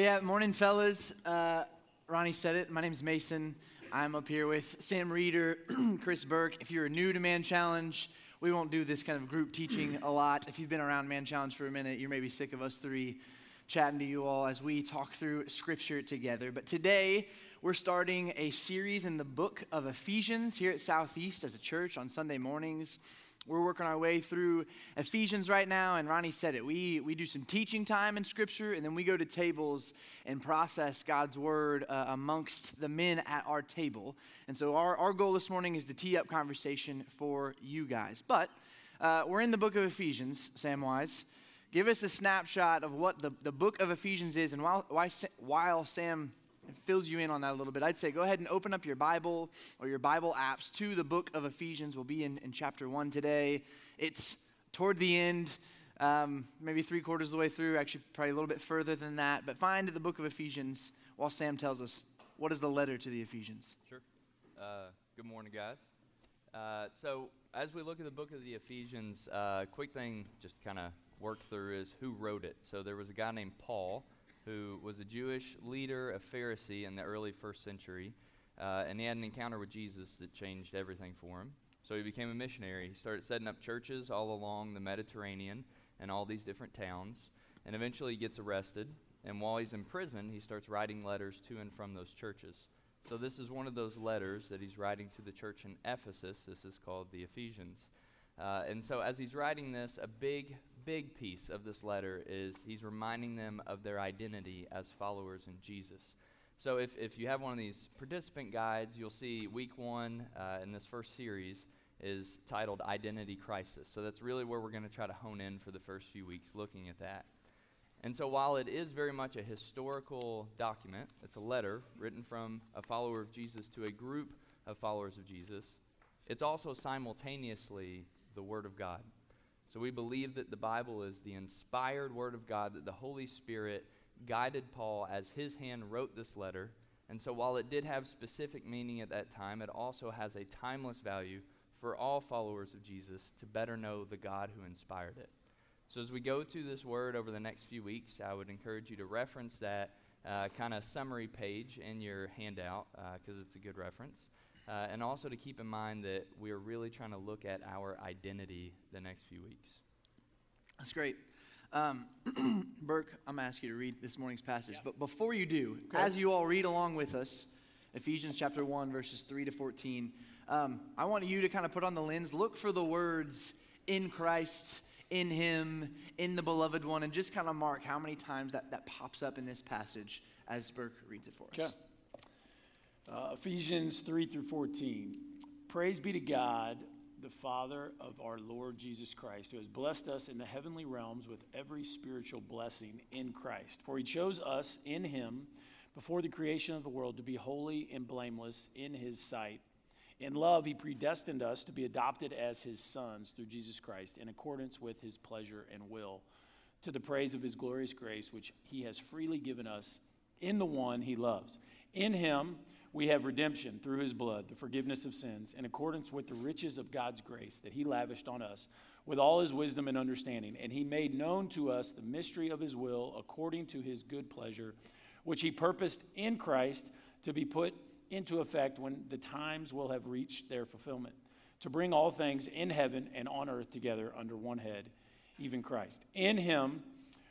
Oh, yeah, morning, fellas. Uh, Ronnie said it. My name's Mason. I'm up here with Sam Reeder, Chris Burke. If you're new to Man Challenge, we won't do this kind of group teaching a lot. If you've been around Man Challenge for a minute, you're maybe sick of us three chatting to you all as we talk through scripture together. But today, we're starting a series in the book of Ephesians here at Southeast as a church on Sunday mornings. We're working our way through Ephesians right now, and Ronnie said it. We, we do some teaching time in Scripture, and then we go to tables and process God's Word uh, amongst the men at our table. And so, our, our goal this morning is to tee up conversation for you guys. But uh, we're in the book of Ephesians, Sam Wise. Give us a snapshot of what the, the book of Ephesians is, and while, while Sam fills you in on that a little bit, I'd say go ahead and open up your Bible or your Bible apps to the book of Ephesians. We'll be in, in chapter 1 today. It's toward the end, um, maybe three quarters of the way through, actually, probably a little bit further than that. But find the book of Ephesians while Sam tells us what is the letter to the Ephesians. Sure. Uh, good morning, guys. Uh, so, as we look at the book of the Ephesians, uh, quick thing just kind of work through is who wrote it. So, there was a guy named Paul who was a Jewish leader, a Pharisee in the early first century. Uh, and he had an encounter with Jesus that changed everything for him. So he became a missionary. He started setting up churches all along the Mediterranean and all these different towns. And eventually he gets arrested. And while he's in prison, he starts writing letters to and from those churches. So this is one of those letters that he's writing to the church in Ephesus. This is called the Ephesians. Uh, and so as he's writing this, a big big piece of this letter is he's reminding them of their identity as followers in Jesus. So if, if you have one of these participant guides, you'll see week one uh, in this first series is titled Identity Crisis. So that's really where we're going to try to hone in for the first few weeks looking at that. And so while it is very much a historical document, it's a letter written from a follower of Jesus to a group of followers of Jesus, it's also simultaneously the Word of God. So we believe that the Bible is the inspired Word of God, that the Holy Spirit guided Paul as his hand wrote this letter. And so while it did have specific meaning at that time, it also has a timeless value for all followers of Jesus to better know the God who inspired it. So as we go to this word over the next few weeks, I would encourage you to reference that uh, kind of summary page in your handout because uh, it's a good reference. Uh, and also to keep in mind that we are really trying to look at our identity the next few weeks. That's great. Um, Burke, I'm going to ask you to read this morning's passage. Yeah. But before you do, okay. as you all read along with us, Ephesians chapter 1, verses 3 to 14, um, I want you to kind of put on the lens, look for the words in Christ, in Him, in the beloved one, and just kind of mark how many times that, that pops up in this passage as Burke reads it for us. Okay. Uh, Ephesians 3 through 14. Praise be to God, the Father of our Lord Jesus Christ, who has blessed us in the heavenly realms with every spiritual blessing in Christ. For he chose us in him before the creation of the world to be holy and blameless in his sight. In love, he predestined us to be adopted as his sons through Jesus Christ in accordance with his pleasure and will, to the praise of his glorious grace, which he has freely given us in the one he loves. In him, we have redemption through his blood, the forgiveness of sins, in accordance with the riches of God's grace that he lavished on us with all his wisdom and understanding. And he made known to us the mystery of his will according to his good pleasure, which he purposed in Christ to be put into effect when the times will have reached their fulfillment, to bring all things in heaven and on earth together under one head, even Christ. In him,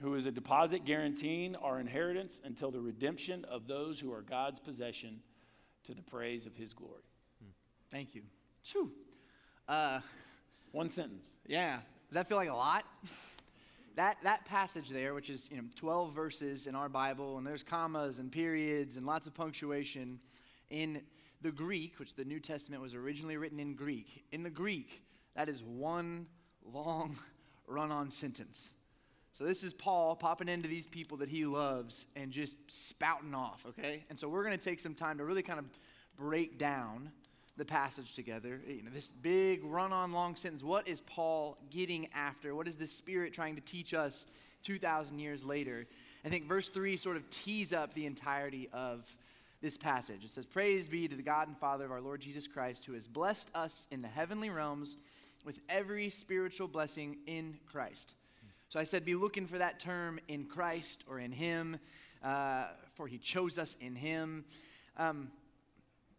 who is a deposit guaranteeing our inheritance until the redemption of those who are God's possession to the praise of his glory. Thank you. Phew. Uh, One sentence. yeah. Does that feel like a lot? that, that passage there, which is you know, 12 verses in our Bible, and there's commas and periods and lots of punctuation in the Greek, which the New Testament was originally written in Greek. In the Greek, that is one long run on sentence. So this is Paul popping into these people that he loves and just spouting off, okay? And so we're going to take some time to really kind of break down the passage together. You know, this big run-on long sentence. What is Paul getting after? What is the Spirit trying to teach us 2,000 years later? I think verse 3 sort of tees up the entirety of this passage. It says, Praise be to the God and Father of our Lord Jesus Christ, who has blessed us in the heavenly realms with every spiritual blessing in Christ. So I said, be looking for that term in Christ or in Him, uh, for He chose us in Him. Um,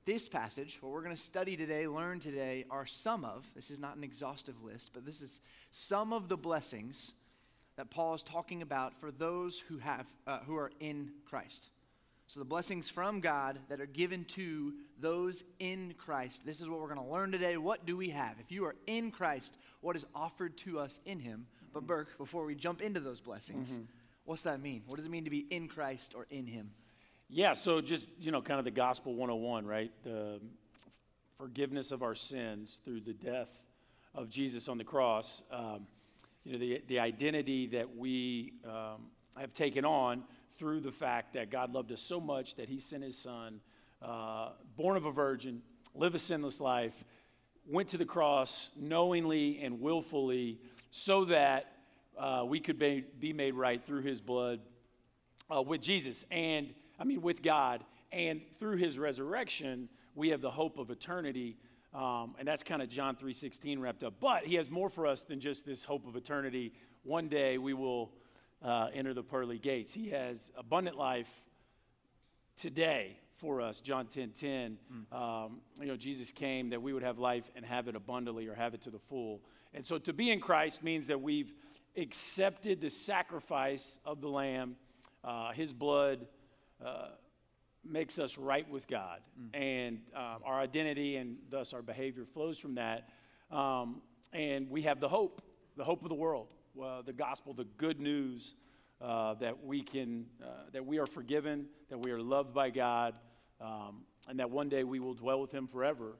this passage, what we're going to study today, learn today, are some of, this is not an exhaustive list, but this is some of the blessings that Paul is talking about for those who, have, uh, who are in Christ. So, the blessings from God that are given to those in Christ. This is what we're going to learn today. What do we have? If you are in Christ, what is offered to us in Him? But, Burke, before we jump into those blessings, mm-hmm. what's that mean? What does it mean to be in Christ or in Him? Yeah, so just, you know, kind of the gospel 101, right? The forgiveness of our sins through the death of Jesus on the cross. Um, you know, the, the identity that we um, have taken on through the fact that God loved us so much that he sent his son, uh, born of a virgin, live a sinless life, went to the cross knowingly and willfully so that uh, we could be, be made right through his blood uh, with Jesus and, I mean, with God. And through his resurrection, we have the hope of eternity. Um, and that's kind of John 3.16 wrapped up. But he has more for us than just this hope of eternity. One day we will uh, enter the pearly gates. He has abundant life today for us. John 10 10. Mm. Um, you know, Jesus came that we would have life and have it abundantly or have it to the full. And so to be in Christ means that we've accepted the sacrifice of the Lamb. Uh, his blood uh, makes us right with God. Mm. And um, our identity and thus our behavior flows from that. Um, and we have the hope, the hope of the world uh, the gospel, the good news uh, that we can, uh, that we are forgiven, that we are loved by God, um, and that one day we will dwell with Him forever.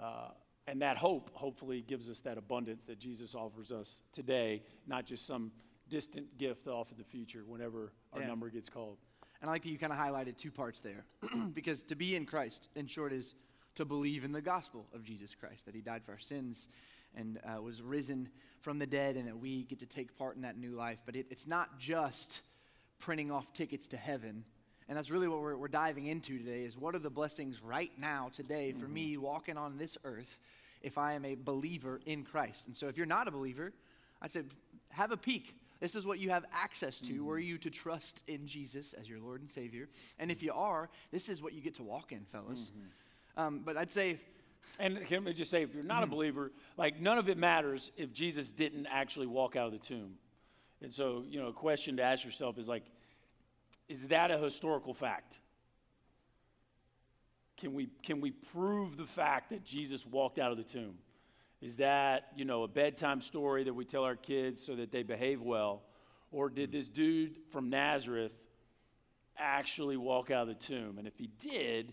Mm. and that hope, hopefully, gives us that abundance that Jesus offers us today, not just some distant gift off in the future whenever our yeah. number gets called. And I like that you kind of highlighted two parts there. because to be in Christ, in short, is to believe in the gospel of Jesus Christ, that he died for our sins and uh, was risen from the dead, and that we get to take part in that new life. But it, it's not just printing off tickets to heaven. And that's really what we're, we're diving into today is what are the blessings right now, today, for mm-hmm. me walking on this earth if I am a believer in Christ. And so if you're not a believer, I'd say have a peek. This is what you have access to. Mm-hmm. Were you to trust in Jesus as your Lord and Savior? And if you are, this is what you get to walk in, fellas. Mm-hmm. Um, but I'd say and can I just say, if you're not a mm-hmm. believer, like none of it matters if Jesus didn't actually walk out of the tomb. And so, you know, a question to ask yourself is like, is that a historical fact? Can we, can we prove the fact that Jesus walked out of the tomb? Is that, you know, a bedtime story that we tell our kids so that they behave well? Or did this dude from Nazareth actually walk out of the tomb? And if he did,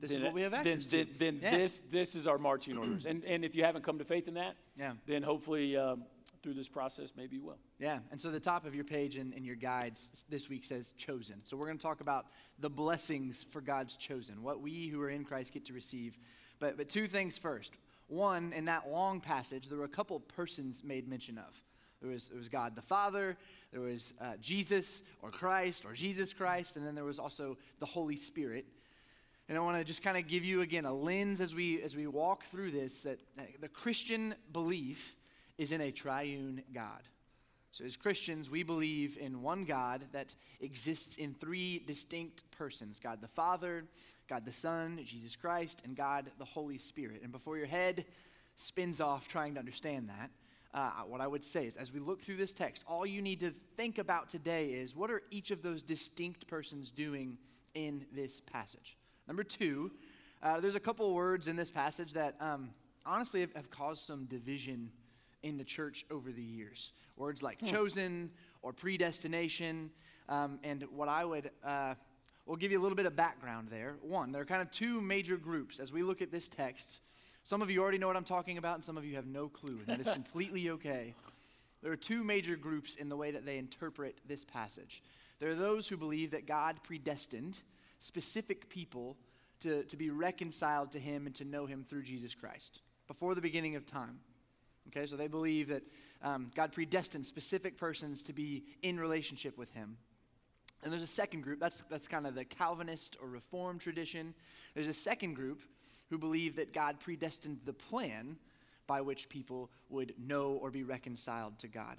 this then, is what we have access then, to. Then, then yeah. this, this is our marching orders. And, and if you haven't come to faith in that, yeah. then hopefully um, through this process, maybe you will. Yeah. And so the top of your page in, in your guides this week says chosen. So we're going to talk about the blessings for God's chosen, what we who are in Christ get to receive. But, but two things first. One, in that long passage, there were a couple persons made mention of. There was, there was God the Father, there was uh, Jesus or Christ or Jesus Christ, and then there was also the Holy Spirit. And I want to just kind of give you again a lens as we as we walk through this that the Christian belief is in a triune God. So as Christians, we believe in one God that exists in three distinct persons: God the Father, God the Son, Jesus Christ, and God the Holy Spirit. And before your head spins off trying to understand that, uh, what I would say is, as we look through this text, all you need to think about today is what are each of those distinct persons doing in this passage? Number two, uh, there's a couple words in this passage that um, honestly have, have, caused some division in the church over the years. Words like hmm. chosen or predestination. Um, and what I would, uh, we'll give you a little bit of background there. One, there are kind of two major groups as we look at this text. Some of you already know what I'm talking about, and some of you have no clue, and that is completely okay. There are two major groups in the way that they interpret this passage. There are those who believe that God predestined specific people to, to be reconciled to Him and to know Him through Jesus Christ before the beginning of time. Okay, so they believe that um, God predestined specific persons to be in relationship with Him. And there's a second group, that's, that's kind of the Calvinist or Reformed tradition. There's a second group who believe that God predestined the plan by which people would know or be reconciled to God.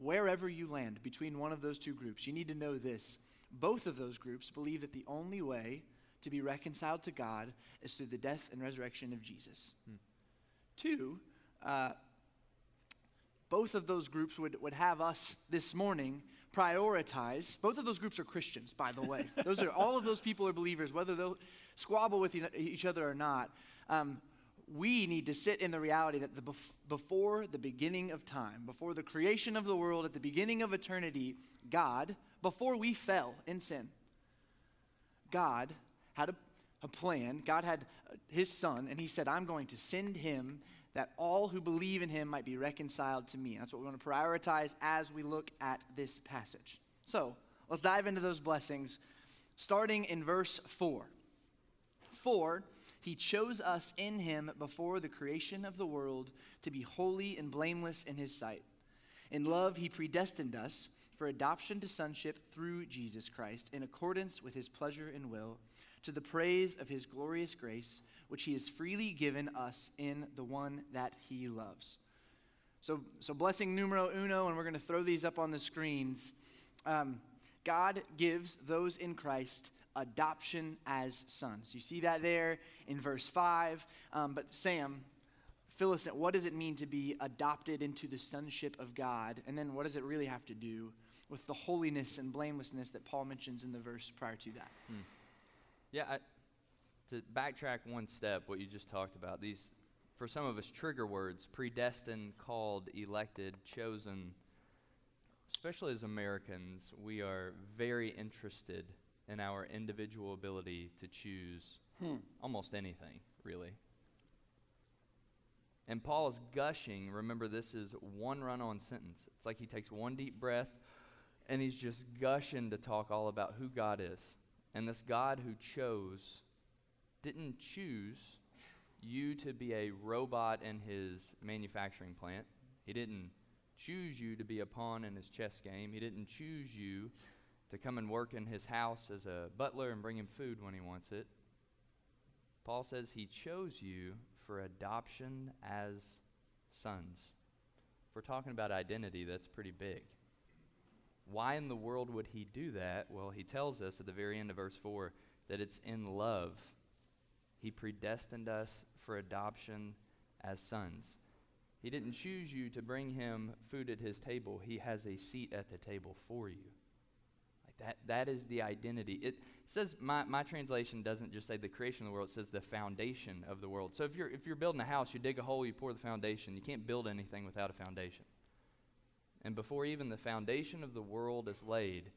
Wherever you land between one of those two groups, you need to know this. Both of those groups believe that the only way to be reconciled to God is through the death and resurrection of Jesus. Hmm. Two, uh, both of those groups would, would have us this morning prioritize. Both of those groups are Christians, by the way. those are all of those people are believers, whether they'll squabble with each other or not. Um, we need to sit in the reality that the bef- before the beginning of time, before the creation of the world, at the beginning of eternity, God, before we fell in sin, God had a, a plan. God had uh, his son, and he said, I'm going to send him that all who believe in him might be reconciled to me. That's what we want to prioritize as we look at this passage. So let's dive into those blessings, starting in verse 4. 4 he chose us in him before the creation of the world to be holy and blameless in his sight. In love, he predestined us for adoption to sonship through Jesus Christ, in accordance with his pleasure and will, to the praise of his glorious grace which he has freely given us in the one that he loves. So, so blessing numero uno, and we're going to throw these up on the screens. Um, God gives those in Christ adoption as sons. You see that there in verse 5. Um, but Sam, in. What does it mean to be adopted into the sonship of God? And then what does it really have to do with the holiness and blamelessness that Paul mentions in the verse prior to that? Hmm. Yeah, I, to backtrack one step, what you just talked about, these, for some of us, trigger words predestined, called, elected, chosen, especially as Americans, we are very interested in our individual ability to choose hmm. almost anything, really. And Paul is gushing. Remember, this is one run on sentence. It's like he takes one deep breath and he's just gushing to talk all about who God is. And this God who chose didn't choose you to be a robot in his manufacturing plant. He didn't choose you to be a pawn in his chess game. He didn't choose you to come and work in his house as a butler and bring him food when he wants it. Paul says he chose you for adoption as sons. If we're talking about identity, that's pretty big. Why in the world would he do that? Well, he tells us at the very end of verse 4 that it's in love he predestined us for adoption as sons. He didn't choose you to bring him food at his table. He has a seat at the table for you. Like that, that is the identity. It says, my, my translation doesn't just say the creation of the world, it says the foundation of the world. So if you're, if you're building a house, you dig a hole, you pour the foundation. You can't build anything without a foundation. And before even the foundation of the world is laid,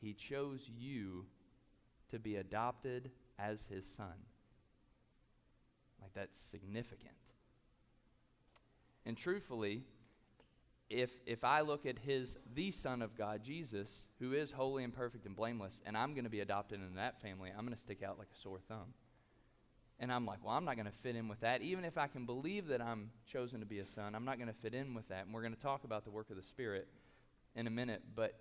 he chose you to be adopted as his son. Like that's significant. And truthfully, if if I look at his the Son of God, Jesus, who is holy and perfect and blameless, and I'm going to be adopted into that family, I'm going to stick out like a sore thumb. And I'm like, well, I'm not going to fit in with that. Even if I can believe that I'm chosen to be a son, I'm not going to fit in with that. And we're going to talk about the work of the Spirit in a minute. But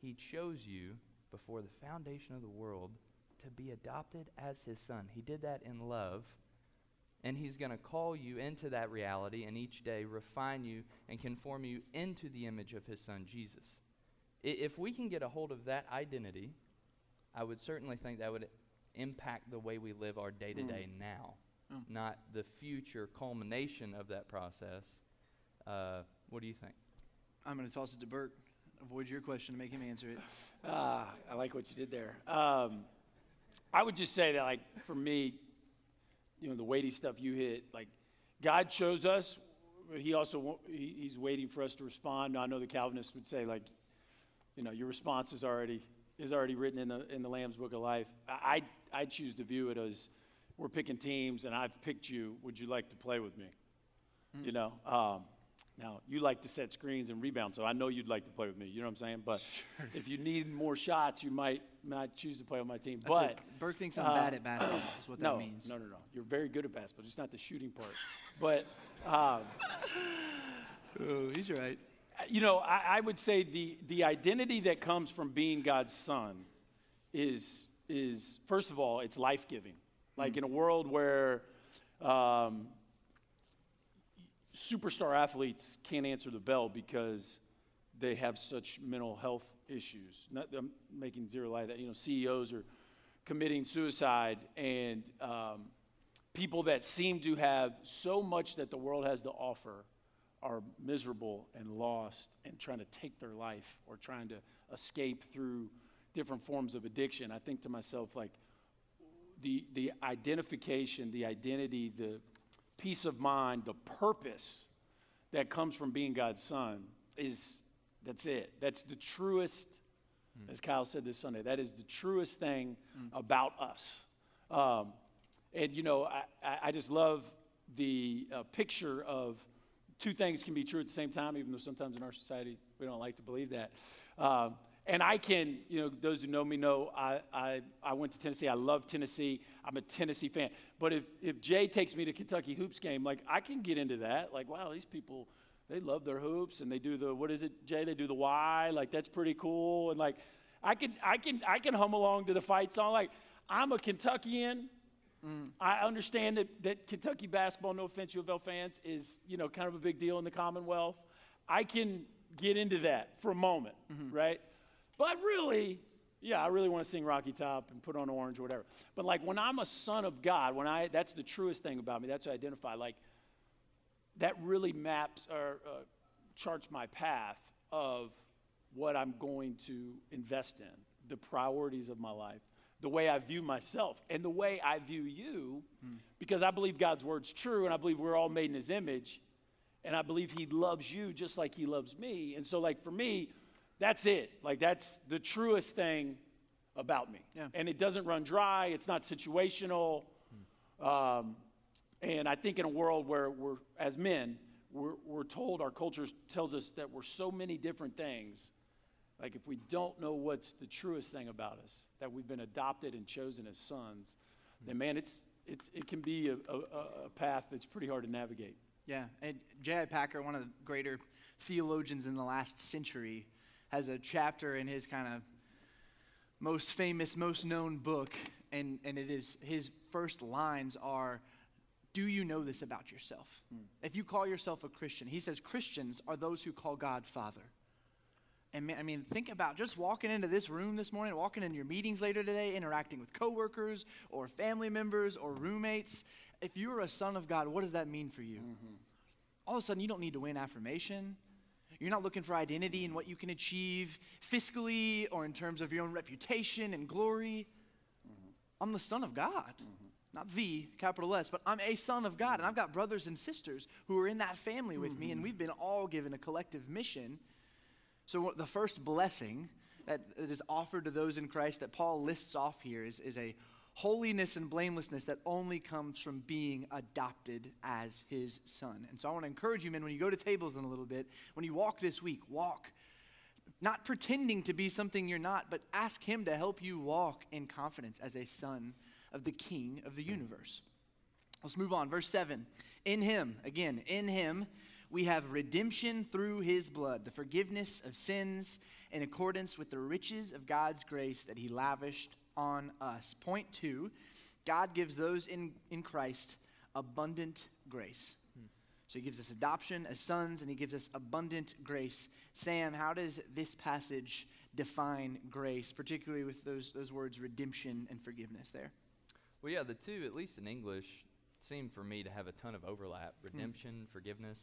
He chose you before the foundation of the world to be adopted as His son. He did that in love. And He's going to call you into that reality and each day refine you and conform you into the image of His Son, Jesus. If we can get a hold of that identity, I would certainly think that would impact the way we live our day to day now. Oh. not the future culmination of that process. Uh, what do you think? I'm going to toss it to Burke. Avoid your question to make him answer it. Ah, I like what you did there. Um, I would just say that, like, for me, you know, the weighty stuff you hit, like, God chose us, but He also he, He's waiting for us to respond. Now, I know the Calvinists would say, like, you know, your response is already is already written in the in the Lamb's Book of Life. I I, I choose to view it as we're picking teams, and I've picked you. Would you like to play with me? You know. Um, now you like to set screens and rebound, so I know you'd like to play with me. You know what I'm saying? But if you need more shots, you might not choose to play with my team. That's but it. Burke thinks I'm uh, bad at basketball, is what no, that means. no, no, no. You're very good at basketball, just not the shooting part. but um, Oh, he's right. you know, I, I would say the the identity that comes from being God's son is is first of all, it's life giving. Like in a world where um, superstar athletes can't answer the bell because they have such mental health issues. Not, I'm making zero light of that. You know, CEOs are committing suicide, and um, people that seem to have so much that the world has to offer are miserable and lost and trying to take their life or trying to escape through different forms of addiction. I think to myself, like, the, the identification, the identity, the peace of mind, the purpose that comes from being God's son is that's it. That's the truest, as Kyle said this Sunday, that is the truest thing about us. Um, and, you know, I, I- I just love the uh, picture of two things can be true at the same time, even though sometimes in our society we don't like to believe that. Um, and I can, you know, those who know me know I, I, I went to Tennessee. I love Tennessee. I'm a Tennessee fan. But if, if Jay takes me to Kentucky hoops game, like I can get into that. Like, wow, these people, they love their hoops and they do the, what is it, Jay? They do the Y. Like, that's pretty cool. And like, I can, I can, I can hum along to the fight song. Like, I'm a Kentuckian. Mm. I understand that, that Kentucky basketball, no offense, U of L fans, is you know kind of a big deal in the Commonwealth. I can get into that for a moment, mm-hmm. right? But really, yeah, I really want to sing Rocky Top and put on orange or whatever. But like when I'm a son of God, when I that's the truest thing about me. That's what I identify. Like that really maps or uh, charts my path of what I'm going to invest in, the priorities of my life, the way I view myself, and the way I view you, because I believe God's word's true, and I believe we're all made in His image, and I believe He loves you just like He loves me. And so, like for me, that's it. Like that's the truest thing about me. Yeah. And it doesn't run dry. It's not situational. Um, and I think in a world where we're, as men, we're, we're told, our culture tells us that we're so many different things. Like if we don't know what's the truest thing about us, that we've been adopted and chosen as sons, then man, it's, it's, it can be a, a, a- a path that's pretty hard to navigate. Yeah, and J.I. Packer, one of the greater theologians in the last century, has a chapter in his kind of most famous, most known book, and, and it is his first lines are, Do you know this about yourself? Hmm. If you call yourself a Christian, he says Christians are those who call God Father. And man, I mean, think about just walking into this room this morning, walking in your meetings later today, interacting with coworkers or family members or roommates. If you are a son of God, what does that mean for you? Mm-hmm. All of a sudden, you don't need to win affirmation. You're not looking for identity in what you can achieve fiscally or in terms of your own reputation and glory. Mm-hmm. I'm the son of God. Mm-hmm. Not the, capital S, but I'm a son of God. And I've got brothers and sisters who are in that family with me, and mm-hmm. we've been all given a collective mission. So, the first blessing that that is offered to those in Christ that Paul lists off here is, is a holiness and blamelessness that only comes from being adopted as his son. And so, I want to encourage you, men, when you go to tables in a little bit, when you walk this week, walk not pretending to be something you're not, but ask him to help you walk in confidence as a son of the king of the universe. Let's move on. Verse 7. In him, again, in him, we have redemption through his blood, the forgiveness of sins in accordance with the riches of God's grace that he lavished on us. Point two God gives those in, in Christ abundant grace. So he gives us adoption as sons and he gives us abundant grace. Sam, how does this passage define grace, particularly with those, those words redemption and forgiveness there? Well, yeah, the two, at least in English, seem for me to have a ton of overlap hmm. redemption, forgiveness.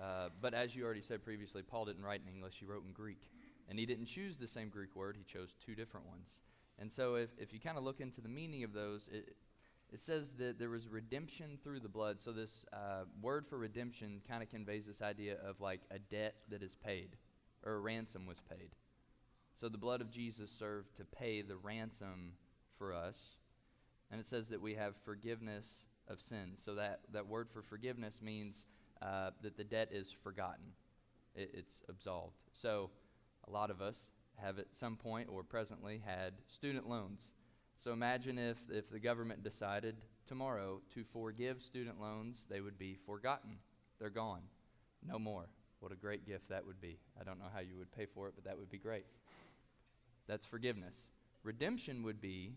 Uh, but as you already said previously, Paul didn't write in English, he wrote in Greek. And he didn't choose the same Greek word, he chose two different ones. And so if, if you kind of look into the meaning of those, it, it says that there was redemption through the blood. So this uh, word for redemption kind of conveys this idea of like a debt that is paid or a ransom was paid. So the blood of Jesus served to pay the ransom for us. And it says that we have forgiveness of sins. So that, that word for forgiveness means uh, that the debt is forgotten, it, it's absolved. So a lot of us have at some point or presently had student loans. So imagine if, if the government decided tomorrow to forgive student loans, they would be forgotten. They're gone. No more. What a great gift that would be. I don't know how you would pay for it, but that would be great. That's forgiveness. Redemption would be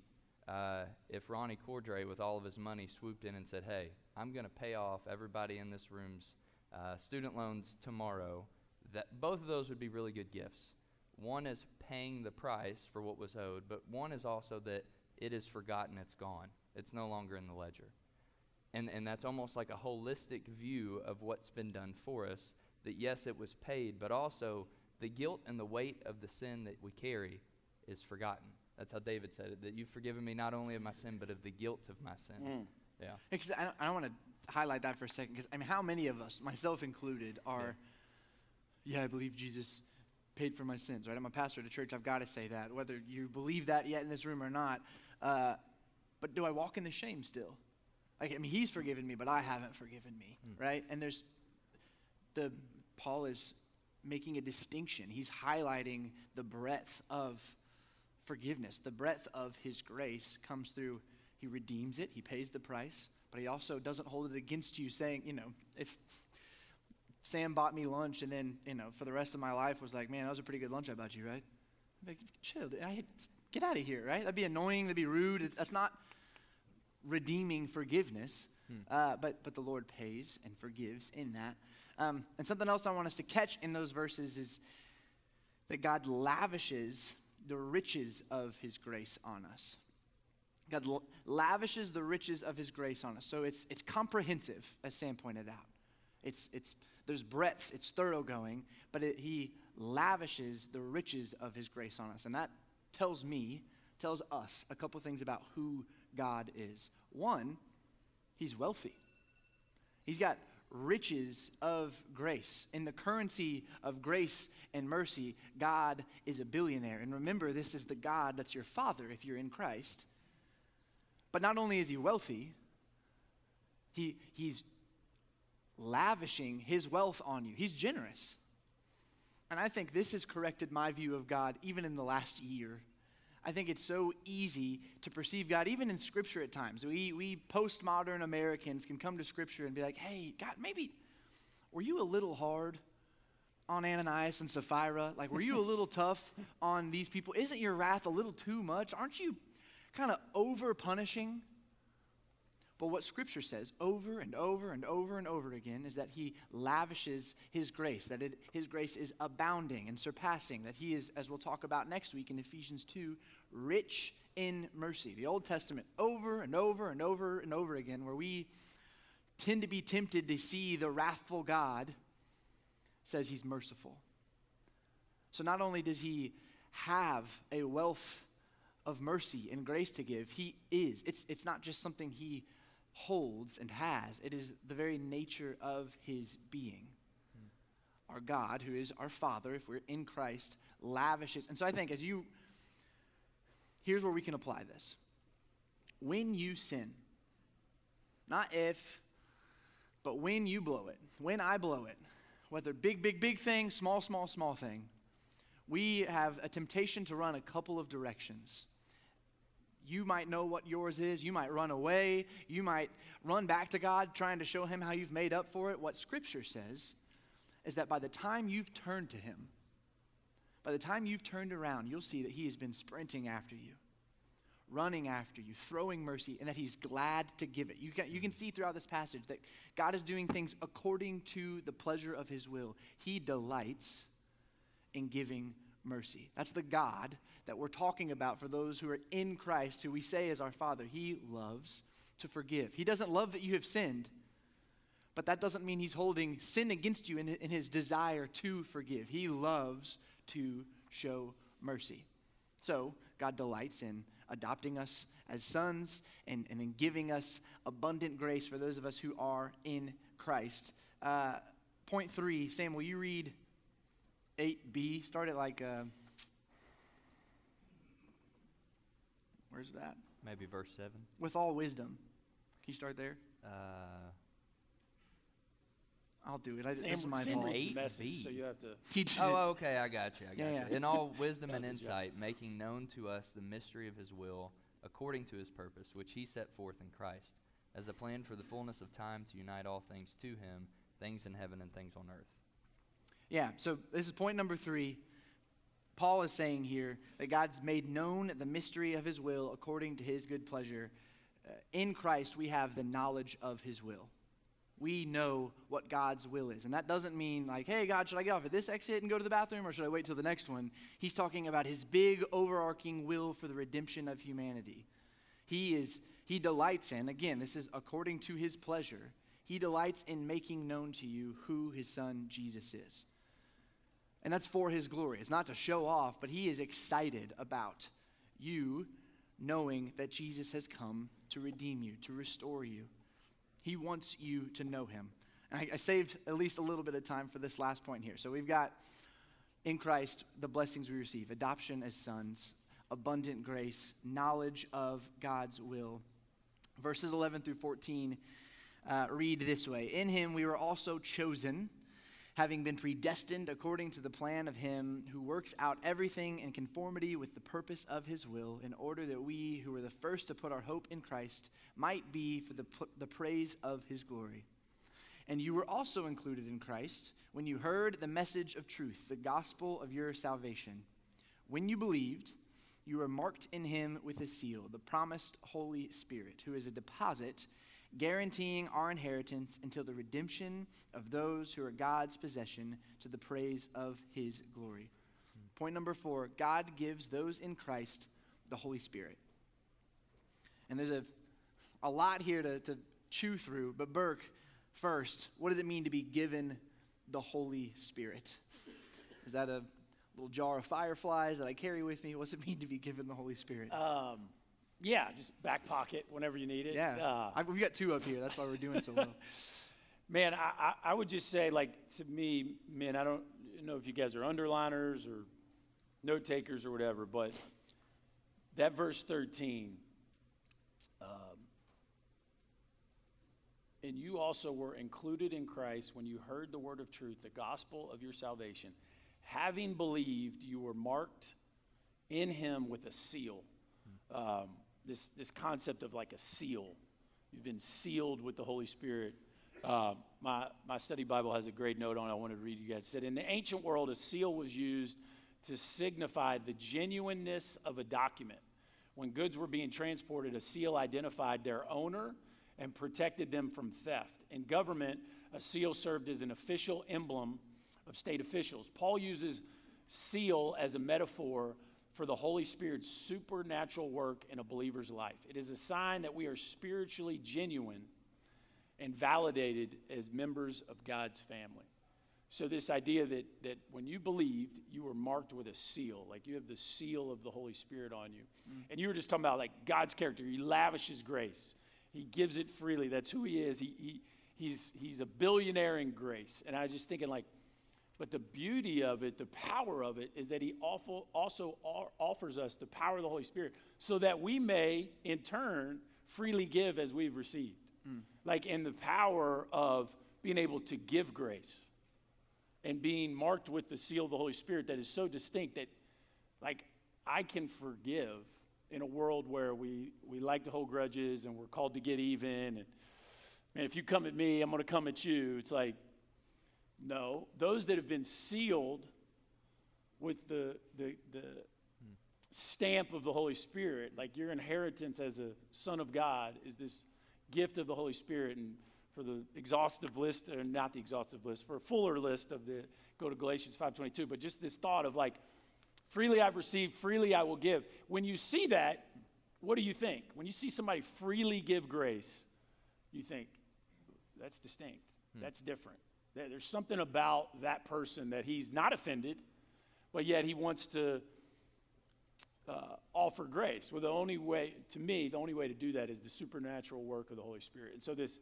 uh, if Ronnie Cordray, with all of his money, swooped in and said, Hey, I'm going to pay off everybody in this room's uh, student loans tomorrow. That, both of those would be really good gifts. One is paying the price for what was owed, but one is also that it is forgotten, it's gone. It's no longer in the ledger. And, and that's almost like a holistic view of what's been done for us that yes, it was paid, but also the guilt and the weight of the sin that we carry is forgotten. That's how David said it, that you've forgiven me not only of my sin, but of the guilt of my sin. Mm. Yeah. Because I, I want to highlight that for a second, because I mean, how many of us, myself included, are, yeah. I believe Jesus paid for my sins, right? I'm a pastor at a church, I've got to say that, whether you believe that yet in this room or not. Uh, but do I walk in the shame still? Like, I mean, he's forgiven me, but I haven't forgiven me, Mm. right? And there's the Paul is making a distinction. He's highlighting the breadth of forgiveness. The breadth of his grace comes through he redeems it, he pays the price, but he also doesn't hold it against you saying, you know, if Sam bought me lunch and then, you know, for the rest of my life was like, man, that was a pretty good lunch I bought you, right? I'm like, chill, I, get out of here, right? That'd be annoying, that'd be rude. It's, that's not redeeming forgiveness. Uh, but, but the Lord pays and forgives in that. Um, and something else I want us to catch in those verses is that God lavishes the riches of his grace on us. God l- lavishes the riches of his grace on us. So it's, it's comprehensive, as Sam pointed out. It's, it's, there's breadth, it's thoroughgoing, but it, he lavishes the riches of his grace on us. And that tells me, tells us a couple things about who God is. One, he's wealthy. He's got riches of grace. In the currency of grace and mercy, God is a billionaire. And remember, this is the God that's your father if you're in Christ. But not only is he wealthy, he, he's lavishing his wealth on you. He's generous. And I think this has corrected my view of God even in the last year. I think it's so easy to perceive God, even in Scripture at times. We, we postmodern Americans can come to Scripture and be like, hey, God, maybe, were you a little hard on Ananias and Sapphira? Like, were you a little tough on these people? Isn't your wrath a little too much? Aren't you kind of over punishing? But what Scripture says over and over and over and over again is that He lavishes His grace, that it, His grace is abounding and surpassing, that He is, as we'll talk about next week in Ephesians 2, rich in mercy. The Old Testament, over and over and over and over again, where we tend to be tempted to see the wrathful God, says He's merciful. So not only does He have a wealth of mercy and grace to give, He is. It's, it's not just something He holds and has. It is the very nature of his being. Our God, who is our Father, if we're in Christ, lavishes. And so I think as you, here's where we can apply this. When you sin, not if, but when you blow it, when I blow it, whether big, big, big thing, small, small, small thing, we have a temptation to run a couple of directions. You might know what yours is. You might run away. You might run back to God trying to show Him how you've made up for it. What Scripture says is that by the time you've turned to Him, by the time you've turned around, you'll see that He has been sprinting after you, running after you, throwing mercy, and that He's glad to give it. You can, you can see throughout this passage that God is doing things according to the pleasure of His will. He delights in giving mercy. That's the God that we're talking about for those who are in Christ, who we say is our Father. He loves, to forgive. He doesn't love that you have sinned, but that doesn't mean he's holding sin against you in, in his desire to forgive. He loves to show mercy. So, God delights in adopting us as sons and, and in giving us abundant grace for those of us who are in Christ. Uh, point three, Sam, will you read 8b? Start at like, uh, where's it at? Maybe verse 7. With all wisdom. Can you start there? Uh, I'll do it. I, Sam, this is my Sam fault. Eight message, B. so you have to. Oh, okay, I got you. I got Yeah, you. yeah. In all wisdom and That was insight, making known to us the mystery of his will, according to his purpose, which he set forth in Christ, as a plan for the fullness of time to unite all things to him, things in heaven and things on earth. Yeah, so this is point number three. Paul is saying here that God's made known the mystery of his will according to his good pleasure. Uh, in Christ, we have the knowledge of his will. We know what God's will is. And that doesn't mean, like, hey, God, should I get off at this exit and go to the bathroom or should I wait till the next one? He's talking about his big, overarching will for the redemption of humanity. He is, he delights in, again, this is according to his pleasure, he delights in making known to you who his son Jesus is. And that's for his glory. It's not to show off, but he is excited about you knowing that Jesus has come to redeem you, to restore you. He wants you to know him. And I, I saved at least a little bit of time for this last point here. So we've got in Christ the blessings we receive adoption as sons, abundant grace, knowledge of God's will. Verses 11 through 14 uh, read this way In him we were also chosen having been predestined according to the plan of him who works out everything in conformity with the purpose of his will, in order that we, who were the first to put our hope in Christ, might be for the, the praise of his glory. And you were also included in Christ when you heard the message of truth, the gospel of your salvation. When you believed, you were marked in him with a seal, the promised Holy Spirit, who is a deposit guaranteeing our inheritance until the redemption of those who are God's possession to the praise of his glory. Point number four God gives those in Christ the Holy Spirit. And there's a, a lot here to, to chew through, but Burke, first, what does it mean to be given the Holy Spirit? Is that a little jar of fireflies that I carry with me? What's it mean to be given the Holy Spirit? Um, yeah, just back pocket whenever you need it. yeah, Uh, I, we've got two up here. That's why we're doing so well. Man, I, I, would just say, like, to me, man, I don't know if you guys are underliners or note takers or whatever, but that verse 13, um, and you also were included in Christ when you heard the word of truth, the gospel of your salvation. Having believed, you were marked in him with a seal. Um, this, this concept of like a seal. You've been sealed with the Holy Spirit. Uh, my, my study Bible has a great note on it I wanted to read you guys. It said, In the ancient world, a seal was used to signify the genuineness of a document. When goods were being transported, a seal identified their owner and protected them from theft. In government, a seal served as an official emblem of state officials. Paul uses seal as a metaphor for the Holy Spirit's supernatural work in a believer's life. It is a sign that we are spiritually genuine and validated as members of God's family. So, this idea that, that when you believed, you were marked with a seal, like you have the seal of the Holy Spirit on you. Mm. And you were just talking about like God's character. He lavishes grace, He gives it freely. That's who He is. He, he, he's, he's a billionaire in grace. And I was just thinking, like, but the beauty of it, the power of it, is that He also offers us the power of the Holy Spirit so that we may, in turn, freely give as we've received. Mm. Like in the power of being able to give grace and being marked with the seal of the Holy Spirit that is so distinct that, like, I can forgive in a world where we, we like to hold grudges and we're called to get even. And, man, if you come at me, I'm going to come at you. It's like, no. Those that have been sealed with the, the, the stamp of the Holy Spirit, like your inheritance as a son of God, is this gift of the Holy Spirit. And for the exhaustive list, or not the exhaustive list, for a fuller list of the, go to Galatians 5.22, but just this thought of like, freely I've received, freely I will give. When you see that what do you think? When you see somebody freely give grace, you think, that's distinct. Hmm. That's different. There- There's something about that person that he's not offended, but yet he wants to uh, offer grace. Well, the only way, to me, the only way to do that is the supernatural work of the Holy Spirit. And so, this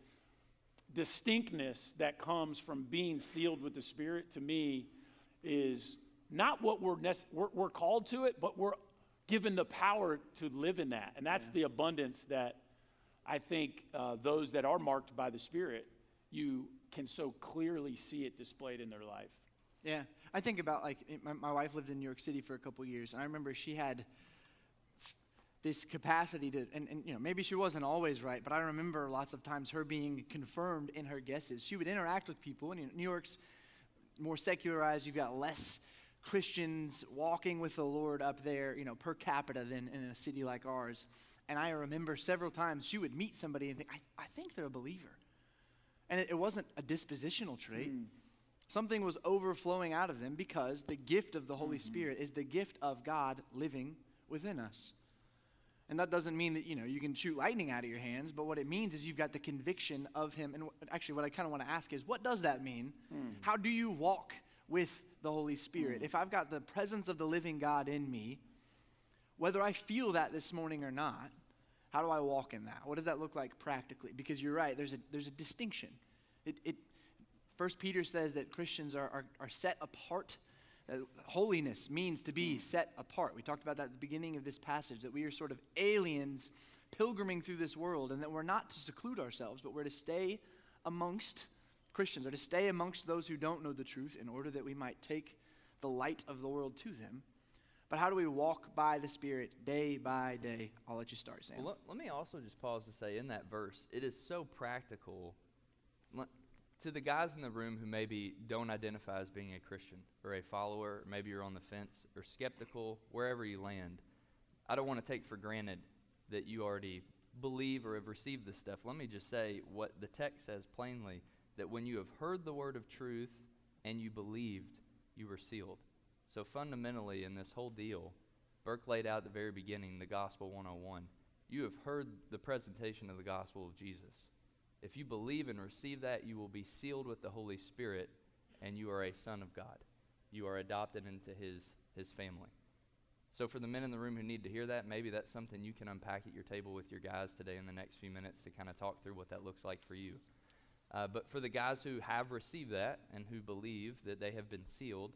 distinctness that comes from being sealed with the Spirit, to me, is not what we're, nec- we're, we're called to it, but we're given the power to live in that. And that's the abundance that I think uh, those that are marked by the Spirit, you can so clearly see it displayed in their life. Yeah, I think about like my, my wife lived in New York City for a couple years, and I remember she had this capacity to, and, and you know maybe she wasn't always right, but I remember lots of times her being confirmed in her guesses. She would interact with people, and you know, New York's more secularized. You've got less Christians walking with the Lord up there, you know, per capita than in a city like ours. And I remember several times she would meet somebody and think, I, I think they're a believer. And it, it wasn't a dispositional trait. Hmm. Something was overflowing out of them because the gift of the Holy hmm. Spirit is the gift of God living within us. And that doesn't mean that, you know, you can shoot lightning out of your hands, but what it means is you've got the conviction of him. And actually what I kind of want to ask is what does that mean? Hmm. How do you walk with the Holy Spirit? If I've got the presence of the living God in me, whether I feel that this morning or not, how do I walk in that? What does that look like practically? Because you're right, there's a, there's a distinction. It, it, First Peter says that Christians are, are, are set apart. That holiness means to be set apart. We talked about that at the beginning of this passage, that we are sort of aliens pilgriming through this world, and that we're not to seclude ourselves, but we're to stay amongst Christians, or to stay amongst those who don't know the truth in order that we might take the light of the world to them. But how do we walk by the Spirit day by day? I'll let you start, Sam. Well, let me also just pause to say in that verse, it is so practical. To the guys in the room who maybe don't identify as being a Christian or a follower, or maybe you're on the fence or skeptical, wherever you land, I don't want to take for granted that you already believe or have received this stuff. Let me just say what the text says plainly that when you have heard the word of truth and you believed, you were sealed. So fundamentally, in this whole deal, Burke laid out at the very beginning the Gospel 101. You have heard the presentation of the gospel of Jesus. If you believe and receive that, you will be sealed with the Holy Spirit, and you are a son of God. You are adopted into his, his family. So, for the men in the room who need to hear that, maybe that's something you can unpack at your table with your guys today in the next few minutes to kind of talk through what that looks like for you. Uh, but for the guys who have received that and who believe that they have been sealed,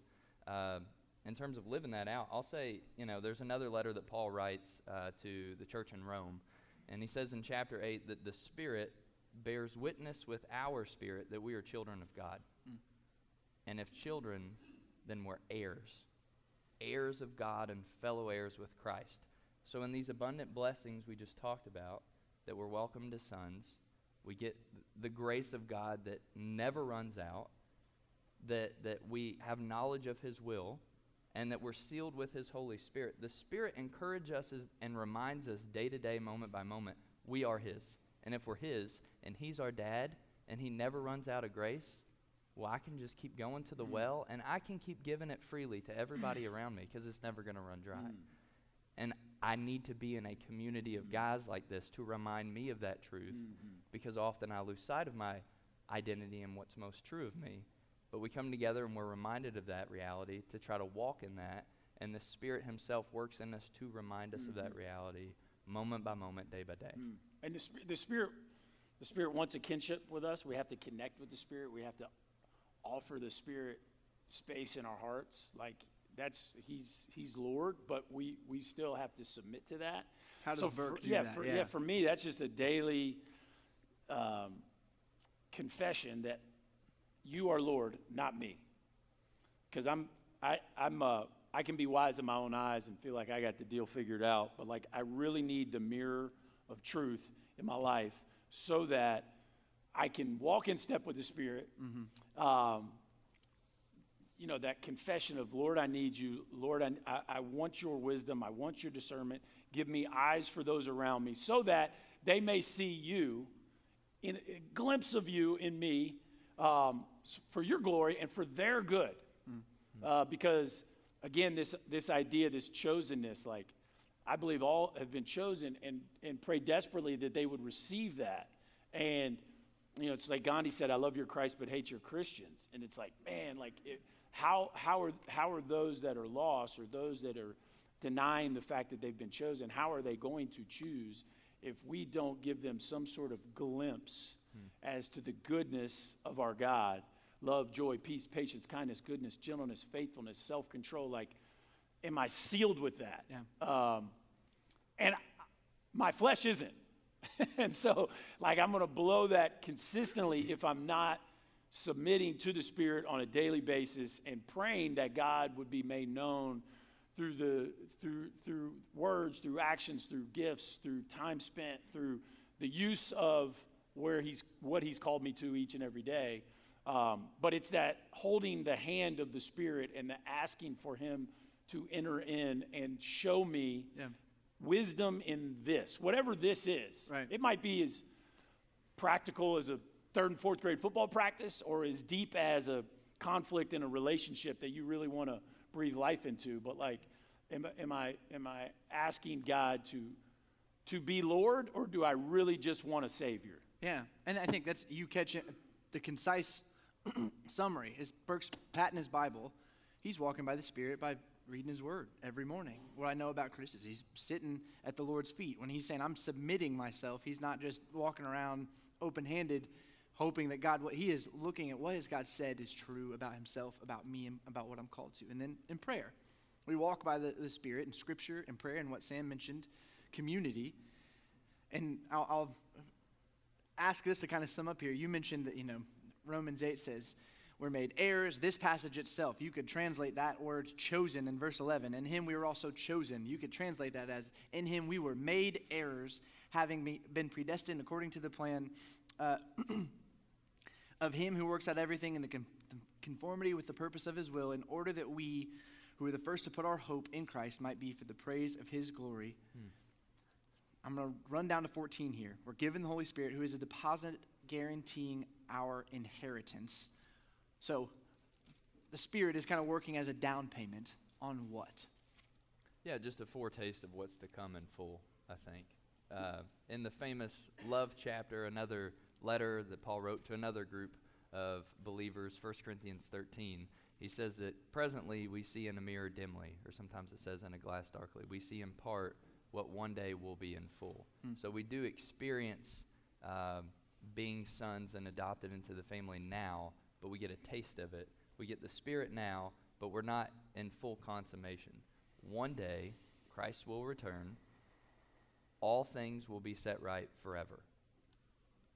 uh, in terms of living that out, I'll say, you know, there's another letter that Paul writes uh, to the church in Rome. And he says in chapter 8 that the Spirit bears witness with our spirit that we are children of God. Hmm. And if children, then we're heirs. Heirs of God and fellow heirs with Christ. So, in these abundant blessings we just talked about, that we're welcomed as sons, we get the grace of God that never runs out, that, that we have knowledge of His will, and that we're sealed with His Holy Spirit. The Spirit encourages us and reminds us day to day, moment by moment, we are His. And if we're His, and He's our dad, and He never runs out of grace, well, I can just keep going to the mm-hmm. well, and I can keep giving it freely to everybody around me because it's never going to run dry. Mm. And I need to be in a community of mm. guys like this to remind me of that truth mm-hmm. because often I lose sight of my identity and what's most true of me. But we come together and we're reminded of that reality to try to walk in that. And the Spirit Himself works in us to remind us of that mm-hmm. reality moment by moment, day by day. And the, Sp- the Spirit, the Spirit wants a kinship with us. We have to connect with the Spirit. We have to offer the Spirit space in our hearts. Like that's He's He's Lord, but we we still have to submit to that. How does So Burke for, do yeah, that? For, Yeah. For me, that's just a daily um, confession that you are Lord, not me. Because I'm I I'm uh, I can be wise in my own eyes and feel like I got the deal figured out, but like I really need the mirror of truth in my life so that I can walk in step with the Spirit. Um, you know, that confession of, Lord, I need you. Lord, I, I, I want your wisdom. I want your discernment. Give me eyes for those around me so that they may see you, in a glimpse of you in me, um, for your glory and for their good. Uh, because, again, this, this idea, this chosenness, like, I believe all have been chosen and, and pray desperately that they would receive that. And, you know, it's like Gandhi said, I love your Christ but hate your Christians. And it's like, man, like, it, how, how, are, how are those that are lost or those that are denying the fact that they've been chosen, how are they going to choose if we don't give them some sort of glimpse hmm. as to the goodness of our God? Love, joy, peace, patience, kindness, goodness, gentleness, faithfulness, self control. Like, am I sealed with that? Yeah. Um, and my flesh isn't. and so, like, I'm going to blow that consistently if I'm not submitting to the Spirit on a daily basis and praying that God would be made known through the through through words, through actions, through gifts, through time spent, through the use of where he's what he's called me to each and every day. Um, but it's that holding the hand of the Spirit and the asking for Him to enter in and show me yeah. wisdom in this, whatever this is. Right. It might be as practical as a third and fourth grade football practice or as deep as a conflict in a relationship that you really want to breathe life into. But like, am, am, I, am I asking God to, to be Lord or do I really just want a Savior? Yeah. And I think that's, you catch it, the concise summary is Burke's patting his Bible. He's walking by the Spirit by reading his word every morning. What I know about Chris is he's sitting at the Lord's feet. When he's saying, I'm submitting myself, he's not just walking around open handed hoping that God, what he is looking at, what has God said is true about himself, about me, and about what I'm called to. And then in prayer, we walk by the, the Spirit in Scripture and prayer and what Sam mentioned, community. And I'll, I'll ask this to kind of sum up here. You mentioned that, you know, Romans 8 says, we're made heirs. This passage itself, you could translate that word chosen in verse 11. In him we were also chosen. You could translate that as, in him we were made heirs, having been predestined according to the plan uh, of him who works out everything in the conformity with the purpose of his will, in order that we, who are the first to put our hope in Christ, might be for the praise of his glory. Hmm. I'm going to run down to 14 here. We're given the Holy Spirit, who is a deposit guaranteeing our inheritance. So, the Spirit is kind of working as a down payment on what? Yeah, just a foretaste of what's to come in full, I think. Uh, in the famous love chapter, another letter that Paul wrote to another group of believers, 1 Corinthians 13, he says that presently we see in a mirror dimly, or sometimes it says in a glass darkly. We see in part what one day will be in full. Mm. So we do experience uh, being sons and adopted into the family now, but we get a taste of it. We get the Spirit now, but we're not in full consummation. One day, Christ will return. All things will be set right forever.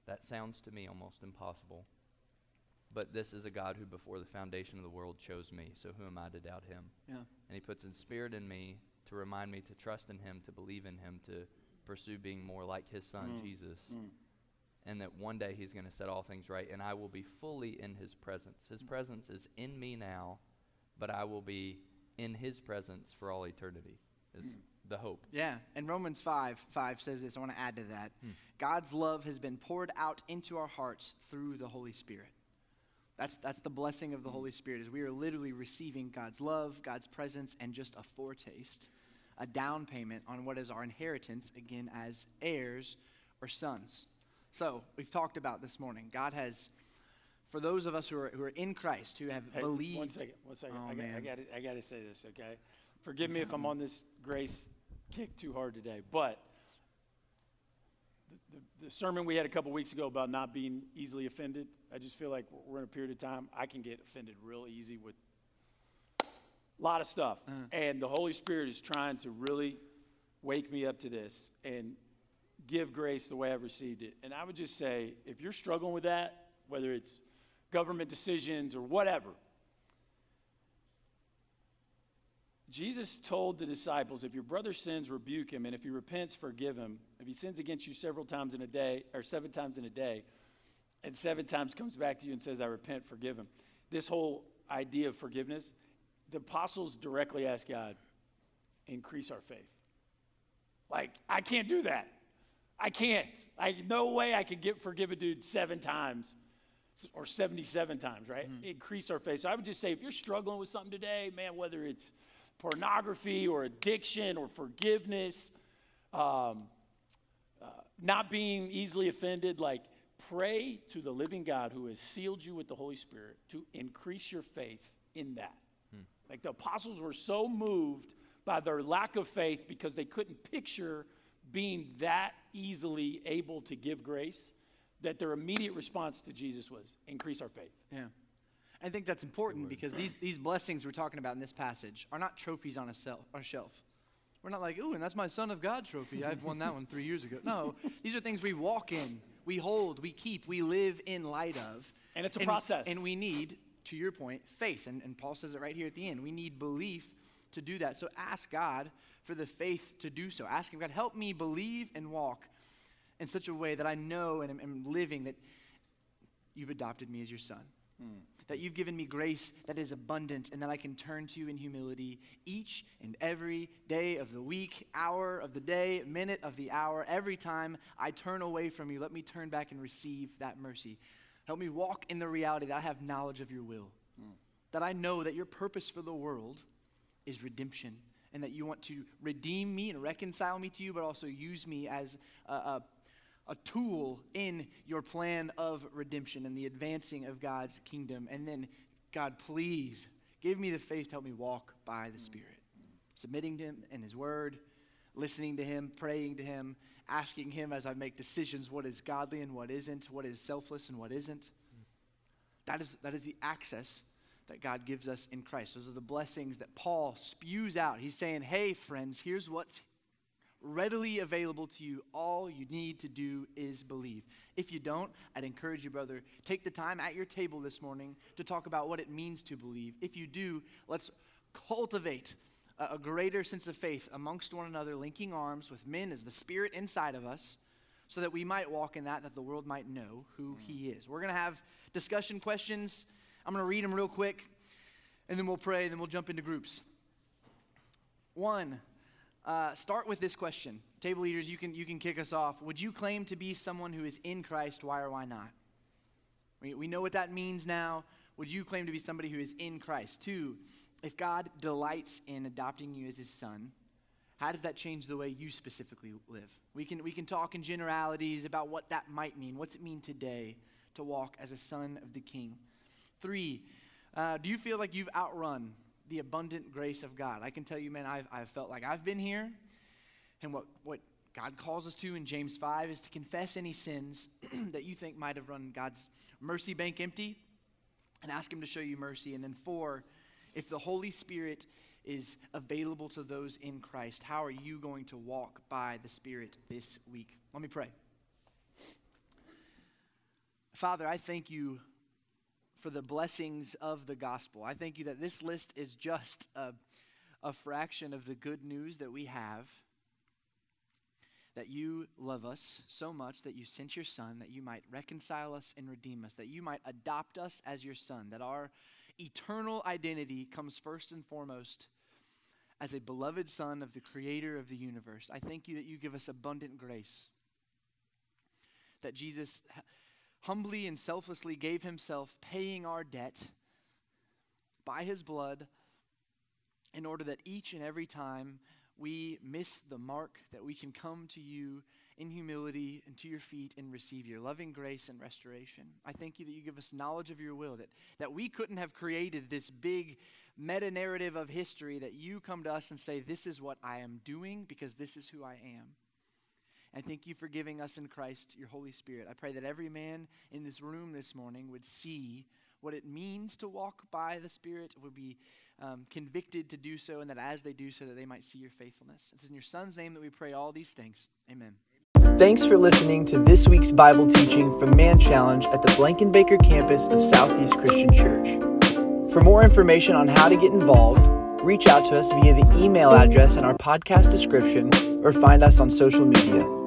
That sounds to me almost impossible. But this is a God who, before the foundation of the world, chose me. So who am I to doubt him? Yeah. And he puts in spirit in me to remind me to trust in him, to believe in him, to pursue being more like his son, mm. Jesus. Mm. And that one day he's going to set all things right, and I will be fully in his presence. His presence is in me now, but I will be in his presence for all eternity. Is mm the hope. Yeah, and Romans 5 5 says this. I want to add to that. Hmm. God's love has been poured out into our hearts through the Holy Spirit. That's, that's the blessing of the Holy Spirit, is we are literally receiving God's love, God's presence, and just a foretaste, a down payment on what is our inheritance, again, as heirs or sons. So, we've talked about this morning. God has, for those of us who are, who are in Christ, who have hey, believed. One second, one second. Oh, I, got, I, got I got to say this, okay? Forgive me if I'm on this grace kick too hard today, but the, the, the sermon we had a couple weeks ago about not being easily offended, I just feel like we're in a period of time I can get offended real easy with a lot of stuff. Uh-huh. And the Holy Spirit is trying to really wake me up to this and give grace the way I've received it. And I would just say, if you're struggling with that, whether it's government decisions or whatever, Jesus told the disciples, if your brother sins, rebuke him, and if he repents, forgive him. If he sins against you several times in a day, or seven times in a day, and seven times comes back to you and says, I repent, forgive him. This whole idea of forgiveness, the apostles directly asked God, increase our faith. Like, I can't do that. I can't. I no way I could get forgive a dude seven times or 77 times, right? Mm-hmm. Increase our faith. So I would just say if you're struggling with something today, man, whether it's pornography or addiction or forgiveness, um, uh, not being easily offended, like pray to the living God who has sealed you with the Holy Spirit to increase your faith in that. Hmm. Like the apostles were so moved by their lack of faith because they couldn't picture being that easily able to give grace that their immediate response to Jesus was increase our faith. Yeah. I think that's important because these, these blessings we're talking about in this passage are not trophies on a, sel- on a shelf. We're not like, ooh, and that's my Son of God trophy. I've won that one three years ago. No, these are things we walk in, we hold, we keep, we live in light of. And it's a and, process. And we need, to your point, faith. And, and Paul says it right here at the end. We need belief to do that. So ask God for the faith to do so. Ask Him, God, help me believe and walk in such a way that I know and am, living that you've adopted me as your son. Hmm that you've given me grace that is abundant and that I can turn to you in humility each and every day of the week, hour of the day, minute of the hour. Every time I turn away from you, let me turn back and receive that mercy. Help me walk in the reality that I have knowledge of your will, mm. that I know that your purpose for the world is redemption and that you want to redeem me and reconcile me to you, but also use me as a, a a tool in your plan of redemption and the advancing of God's kingdom. And then, God, please give me the faith to help me walk by the Spirit. Submitting to Him and His Word, listening to Him, praying to Him, asking Him as I make decisions what is godly and what isn't, what is selfless and what isn't. That is, that is the access that God gives us in Christ. Those are the blessings that Paul spews out. He's saying, hey, friends, here's what's readily available to you. All you need to do is believe. If you don't, I'd encourage you, brother, take the time at your table this morning to talk about what it means to believe. If you do, let's cultivate a, greater sense of faith amongst one another, linking arms with men as the Spirit inside of us, so that we might walk in that, that the world might know who He is. We're going to have discussion questions. I'm going to read them real quick, and then we'll pray, and then we'll jump into groups. One, uh, start with this question. Table leaders, you can, you can kick us off. Would you claim to be someone who is in Christ? Why or why not? We, we know what that means now. Would you claim to be somebody who is in Christ? Two, if God delights in adopting you as his son, how does that change the way you specifically live? We can, we can talk in generalities about what that might mean. What's it mean today to walk as a son of the king? Three, uh, do you feel like you've outrun the abundant grace of God. I can tell you, man, I've, I've felt like I've been here. And what, what God calls us to in James 5 is to confess any sins that you think might have run God's mercy bank empty and ask Him to show you mercy. And then, four, if the Holy Spirit is available to those in Christ, how are you going to walk by the Spirit this week? Let me pray. Father, I thank you for the blessings of the gospel. I thank you that this list is just a, a fraction of the good news that we have. That you love us so much that you sent your son, that you might reconcile us and redeem us, that you might adopt us as your son, that our eternal identity comes first and foremost as a beloved son of the creator of the universe. I thank you that you give us abundant grace. That Jesus humbly and selflessly gave himself, paying our debt by his blood, in order that each and every time we miss the mark, that we can come to you in humility and to your feet and receive your loving grace and restoration. I thank you that you give us knowledge of your will, that, that we couldn't have created this big meta narrative of history, that you come to us and say, This is what I am doing because this is who I am. And thank you for giving us in Christ your Holy Spirit. I pray that every man in this room this morning would see what it means to walk by the Spirit, would be um, convicted to do so, and that as they do so, that they might see your faithfulness. It's in your Son's name that we pray all these things. Amen. Thanks for listening to this week's Bible teaching from Man Challenge at the Blankenbaker campus of Southeast Christian Church. For more information on how to get involved, reach out to us via the email address in our podcast description or find us on social media.